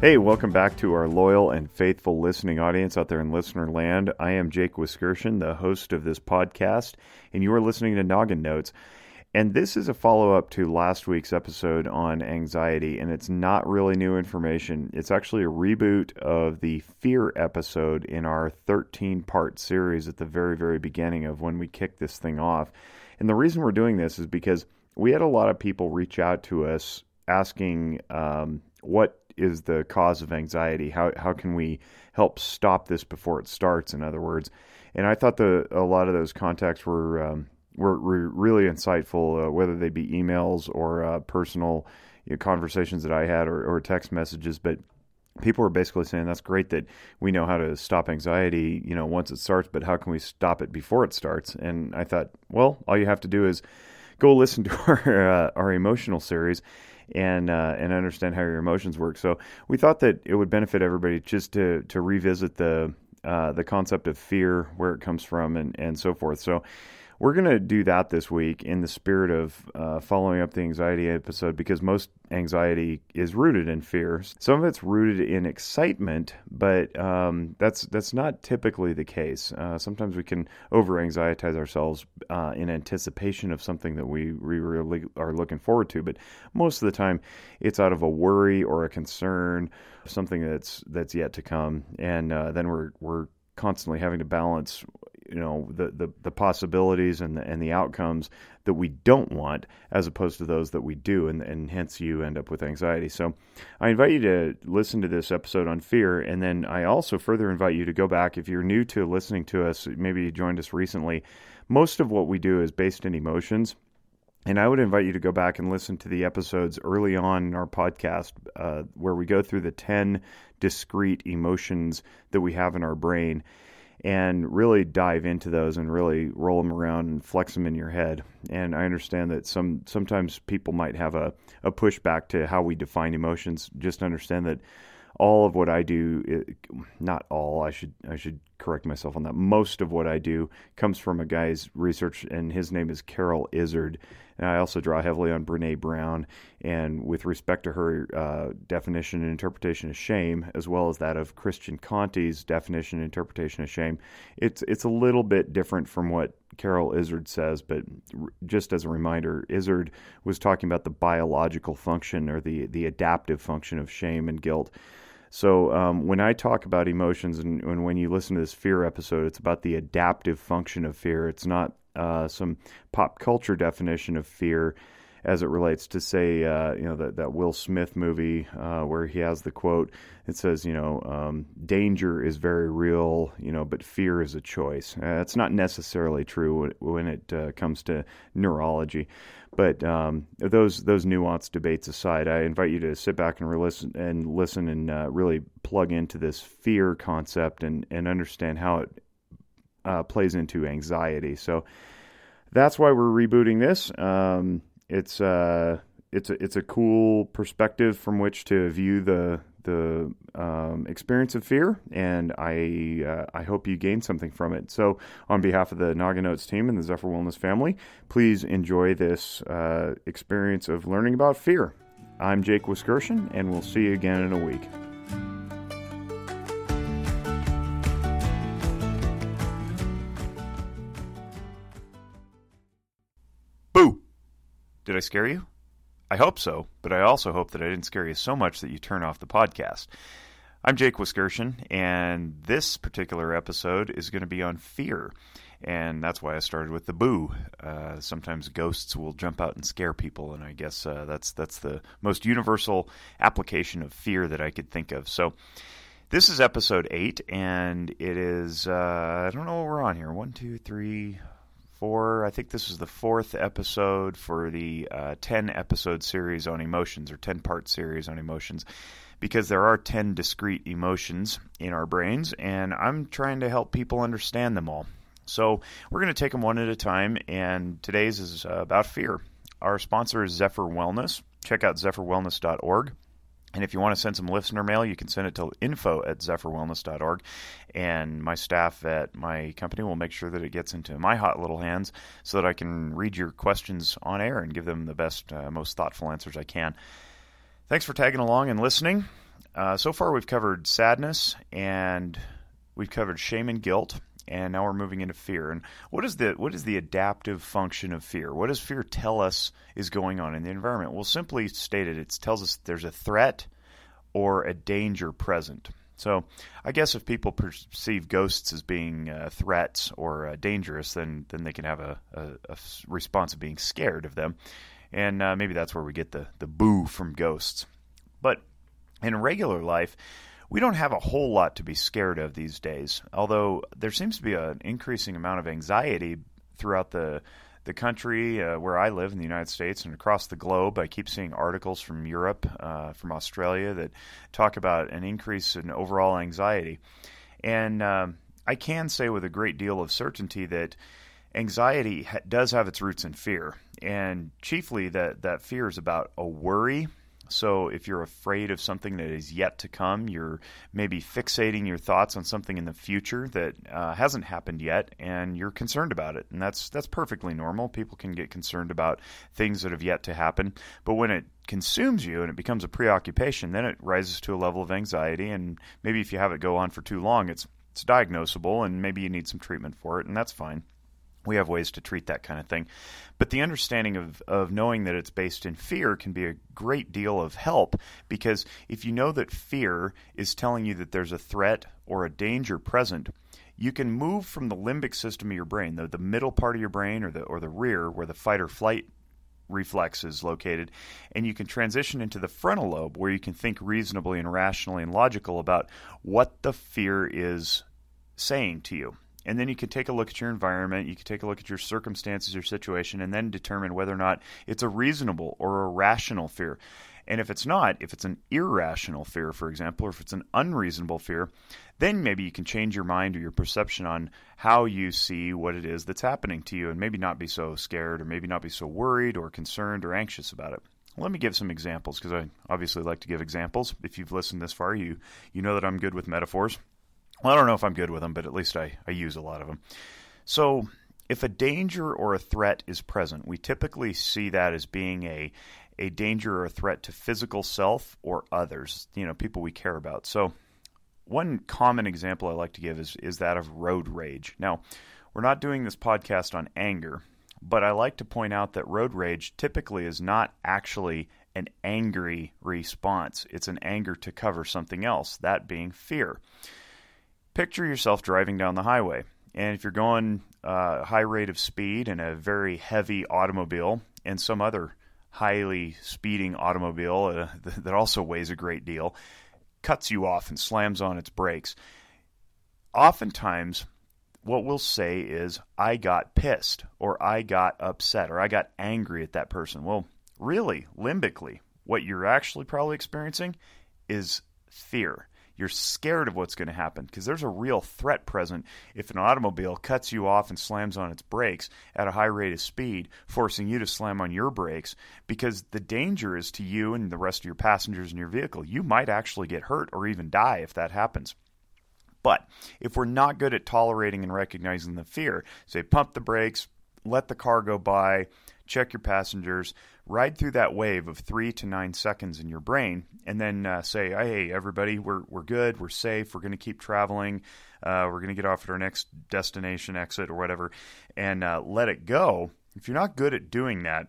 Hey, welcome back to our loyal and faithful listening audience out there in listener land. I am Jake Wiskerson, the host of this podcast, and you are listening to Noggin Notes. And this is a follow up to last week's episode on anxiety, and it's not really new information. It's actually a reboot of the fear episode in our 13 part series at the very, very beginning of when we kicked this thing off. And the reason we're doing this is because we had a lot of people reach out to us asking um, what is the cause of anxiety? How how can we help stop this before it starts? In other words, and I thought the a lot of those contacts were um, were, really insightful, uh, whether they be emails or uh, personal you know, conversations that I had or, or text messages, but people were basically saying that's great that we know how to stop anxiety you know once it starts but how can we stop it before it starts and i thought well all you have to do is go listen to our uh, our emotional series and uh, and understand how your emotions work. So we thought that it would benefit everybody just to to revisit the uh, the concept of fear, where it comes from, and and so forth. So we're going to do that this week in the spirit of uh, following up the anxiety episode because most anxiety is rooted in fear. Some of it's rooted in excitement, but um, that's that's not typically the case. Uh, sometimes we can over anxietize ourselves uh, in anticipation of something that we, we really are looking forward to, but most of the time it's out of a worry or a concern, something that's that's yet to come, and uh, then we're we're constantly having to balance you know the, the, the possibilities and the, and the outcomes that we don't want as opposed to those that we do and, and hence you end up with anxiety. So i invite you to listen to this episode on fear and then i also further invite you to go back if you're new to listening to us maybe you joined us recently most of what we do is based in emotions and I would invite you to go back and listen to the episodes early on in our podcast uh, where we go through the 10 discrete emotions that we have in our brain and really dive into those and really roll them around and flex them in your head. And I understand that some sometimes people might have a, a pushback to how we define emotions. Just understand that all of what I do, it, not all, I should I should correct myself on that. Most of what I do comes from a guy's research, and his name is Carol Izard. And I also draw heavily on Brene Brown, and with respect to her uh, definition and interpretation of shame, as well as that of Christian Conti's definition and interpretation of shame, it's it's a little bit different from what Carol Izard says. But just as a reminder, Izard was talking about the biological function or the the adaptive function of shame and guilt. So um, when I talk about emotions and, and, when you listen to this fear episode, it's about the adaptive function of fear. It's not uh, some pop culture definition of fear as it relates to say uh, you know that, that Will Smith movie uh, where he has the quote it says you know um, danger is very real you know but fear is a choice. Uh, it's not necessarily true when, when it uh, comes to neurology but um, those those nuanced debates aside, I invite you to sit back and listen and listen and uh, really plug into this fear concept and and understand how it uh, plays into anxiety. So that's why we're rebooting this. Um, it's uh, it's a it's a cool perspective from which to view the the um, experience of fear, and I uh, I hope you gain something from it. So, on behalf of the Noggin Notes team and the Zephyr Wellness family, please enjoy this uh, experience of learning about fear. I'm Jake Wiskerson, and we'll see you again in a week. Did I scare you? I hope so, but I also hope that I didn't scare you so much that you turn off the podcast. I'm Jake Wiskerson, and this particular episode is going to be on fear. And that's why I started with the boo. Uh, sometimes ghosts will jump out and scare people, and I guess uh, that's that's the most universal application of fear that I could think of. So, this is episode eight, and it is uh, I don't know what we're on here. One, two, three, four. I think this is the fourth episode for the uh, 10 episode series on emotions or 10 part series on emotions because there are 10 discrete emotions in our brains, and I'm trying to help people understand them all. So we're going to take them one at a time, and today's is uh, about fear. Our sponsor is Zephyr Wellness. Check out zephyrwellness.org. And if you want to send some listener mail, you can send it to info at zephyrwellness.org. And my staff at my company will make sure that it gets into my hot little hands so that I can read your questions on air and give them the best, uh, most thoughtful answers I can. Thanks for tagging along and listening. Uh, so far, we've covered sadness and we've covered shame and guilt, and now we're moving into fear. And what is the what is the adaptive function of fear? What does fear tell us is going on in the environment? Well, simply stated, it tells us there's a threat or a danger present. So, I guess if people perceive ghosts as being uh, threats or uh, dangerous, then then they can have a, a, a, response of being scared of them, and uh, maybe that's where we get the the boo from ghosts. But in regular life, we don't have a whole lot to be scared of these days, although there seems to be an increasing amount of anxiety throughout the the country uh, where I live in the United States and across the globe. I keep seeing articles from Europe, uh, from Australia, that talk about an increase in overall anxiety. And um, I can say with a great deal of certainty that anxiety ha- does have its roots in fear. And chiefly, that, that fear is about a worry so if you're afraid of something that is yet to come, you're maybe fixating your thoughts on something in the future that uh, hasn't happened yet, and you're concerned about it. And that's that's perfectly normal. People can get concerned about things that have yet to happen, but when it consumes you and it becomes a preoccupation, then it rises to a level of anxiety. And maybe if you have it go on for too long, it's it's diagnosable, and maybe you need some treatment for it, and that's fine we have ways to treat that kind of thing. But the understanding of, of knowing that it's based in fear can be a great deal of help because if you know that fear is telling you that there's a threat or a danger present, you can move from the limbic system of your brain, the, the middle part of your brain or the or the rear where the fight or flight reflex is located, and you can transition into the frontal lobe where you can think reasonably and rationally and logical about what the fear is saying to you and then you can take a look at your environment, you can take a look at your circumstances, your situation, and then determine whether or not it's a reasonable or a rational fear. And if it's not, if it's an irrational fear, for example, or if it's an unreasonable fear, then maybe you can change your mind or your perception on how you see what it is that's happening to you and maybe not be so scared or maybe not be so worried or concerned or anxious about it. Let me give some examples because I obviously like to give examples. If you've listened this far, you you know that I'm good with metaphors. Well, I don't know if I'm good with them, but at least I, I use a lot of them. So, if a danger or a threat is present, we typically see that as being a a danger or a threat to physical self or others, you know, people we care about. So, one common example I like to give is is that of road rage. Now, we're not doing this podcast on anger, but I like to point out that road rage typically is not actually an angry response. It's an anger to cover something else, that being fear picture yourself driving down the highway. And if you're going uh, high rate of speed in a very heavy automobile and some other highly speeding automobile uh, that also weighs a great deal cuts you off and slams on its brakes, oftentimes what we'll say is, I got pissed, or I got upset, or I got angry at that person. Well, really, limbically, what you're actually probably experiencing is fear. You're scared of what's going to happen because there's a real threat present if an automobile cuts you off and slams on its brakes at a high rate of speed, forcing you to slam on your brakes because the danger is to you and the rest of your passengers in your vehicle. You might actually get hurt or even die if that happens. But if we're not good at tolerating and recognizing the fear, say pump the brakes, let the car go by, check your passengers, ride through that wave of three to nine seconds in your brain, and then uh, say, "Hey, everybody, we're we're good, we're safe, we're going to keep traveling, uh, we're going to get off at our next destination exit or whatever," and uh, let it go. If you're not good at doing that,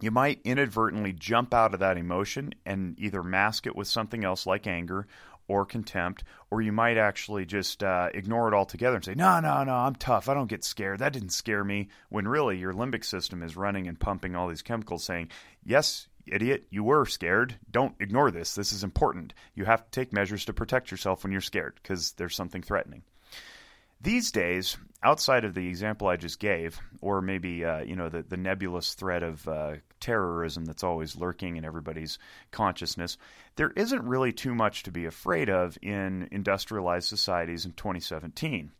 you might inadvertently jump out of that emotion and either mask it with something else like anger or contempt, or you might actually just uh, ignore it altogether and say, No, no, no, I'm tough. I don't get scared. That didn't scare me. When really your limbic system is running and pumping all these chemicals saying, Yes, idiot, you were scared. Don't ignore this. This is important. You have to take measures to protect yourself when you're scared because there's something threatening. These days, outside of the example I just gave, or maybe uh, you know the, the nebulous threat of uh, terrorism that's always lurking in everybody's consciousness, there isn't really too much to be afraid of in industrialized societies in 2017.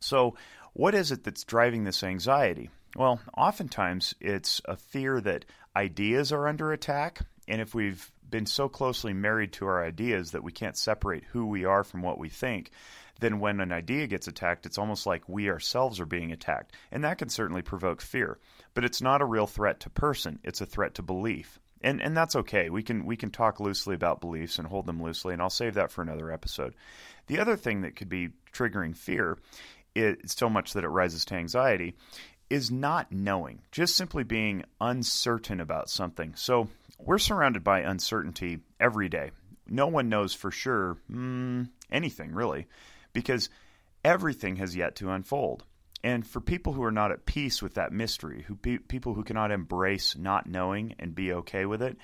So, what is it that's driving this anxiety? Well, oftentimes it's a fear that ideas are under attack, and if we've been so closely married to our ideas that we can't separate who we are from what we think, then when an idea gets attacked, it's almost like we ourselves are being attacked. And that can certainly provoke fear. But it's not a real threat to person, it's a threat to belief. And and that's okay. We can we can talk loosely about beliefs and hold them loosely and I'll save that for another episode. The other thing that could be triggering fear, so much that it rises to anxiety, is not knowing, just simply being uncertain about something. So we're surrounded by uncertainty every day. No one knows for sure mm, anything, really, because everything has yet to unfold. And for people who are not at peace with that mystery, who pe- people who cannot embrace not knowing and be okay with it,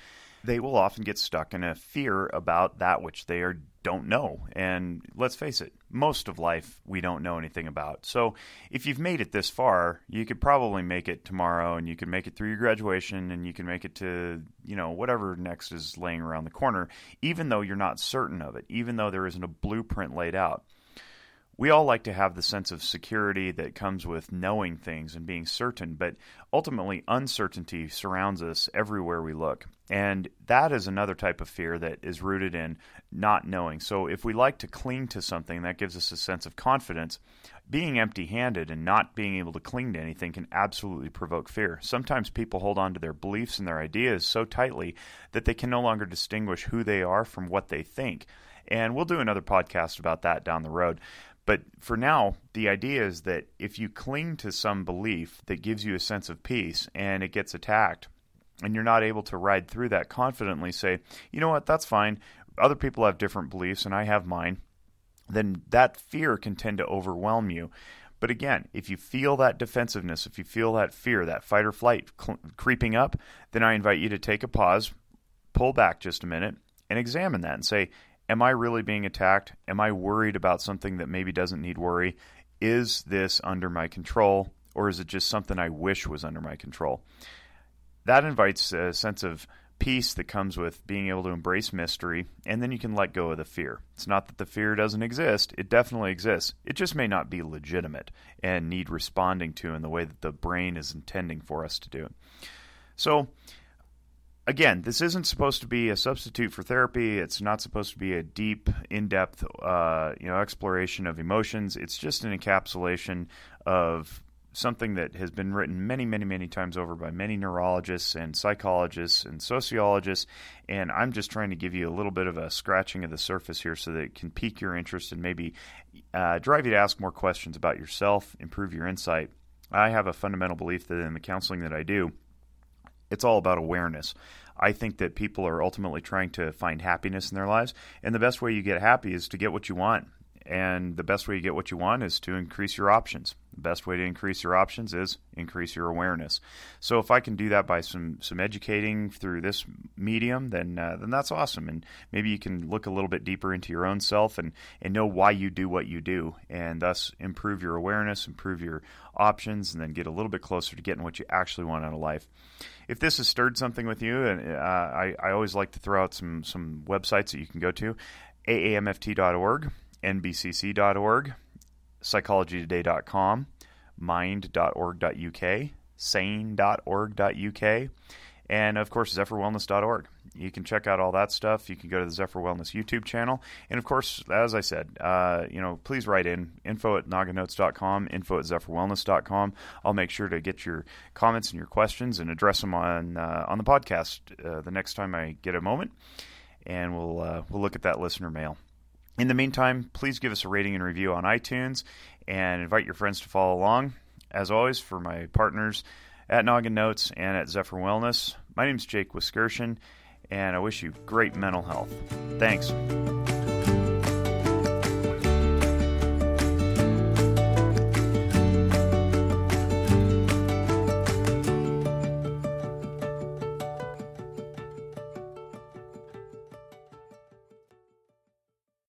they will often get stuck in a fear about that which they are, don't know. And let's face it, most of life we don't know anything about. So if you've made it this far, you could probably make it tomorrow and you can make it through your graduation and you can make it to, you know, whatever next is laying around the corner, even though you're not certain of it, even though there isn't a blueprint laid out we all like to have the sense of security that comes with knowing things and being certain, but ultimately, uncertainty surrounds us everywhere we look. And that is another type of fear that is rooted in not knowing. So, if we like to cling to something, that gives us a sense of confidence. Being empty handed and not being able to cling to anything can absolutely provoke fear. Sometimes people hold on to their beliefs and their ideas so tightly that they can no longer distinguish who they are from what they think. And we'll do another podcast about that down the road. But for now, the idea is that if you cling to some belief that gives you a sense of peace and it gets attacked, and you're not able to ride through that confidently, say, you know what, that's fine. Other people have different beliefs and I have mine, then that fear can tend to overwhelm you. But again, if you feel that defensiveness, if you feel that fear, that fight or flight cl- creeping up, then I invite you to take a pause, pull back just a minute, and examine that and say, am I really being attacked? Am I worried about something that maybe doesn't need worry? Is this under my control, or is it just something I wish was under my control? That invites a sense of peace that comes with being able to embrace mystery, and then you can let go of the fear. It's not that the fear doesn't exist, it definitely exists. It just may not be legitimate and need responding to in the way that the brain is intending for us to do it. So, again, this isn't supposed to be a substitute for therapy. It's not supposed to be a deep, in-depth, uh, you know, exploration of emotions. It's just an encapsulation of something that has been written many, many, many times over by many neurologists and psychologists and sociologists. And I'm just trying to give you a little bit of a scratching of the surface here so that it can pique your interest and maybe uh, drive you to ask more questions about yourself, improve your insight. I have a fundamental belief that in the counseling that I do, it's all about awareness. I think that people are ultimately trying to find happiness in their lives, and the best way you get happy is to get what you want. And the best way you get what you want is to increase your options. The best way to increase your options is increase your awareness. So if I can do that by some some educating through this medium, then uh, then that's awesome. And maybe you can look a little bit deeper into your own self and and know why you do what you do, and thus improve your awareness, improve your options, and then get a little bit closer to getting what you actually want out of life. If this has stirred something with you, and uh, I, I always like to throw out some some websites that you can go to, aamft.org, nbcc.org, psychologytoday.com, mind.org.uk, sane.org.uk, and of course, zephyrwellness.org. You can check out all that stuff. You can go to the Zephyr Wellness YouTube channel. And of course, as I said, uh, you know, please write in info at nogginotes.com, info at zephyrwellness.com. I'll make sure to get your comments and your questions and address them on uh, on the podcast uh, the next time I get a moment. And we'll uh, we'll look at that listener mail. In the meantime, please give us a rating and review on iTunes and invite your friends to follow along. As always, for my partners at Noggin Notes and at Zephyr Wellness, my name is Jake Wiskerson, and I wish you great mental health. Thanks.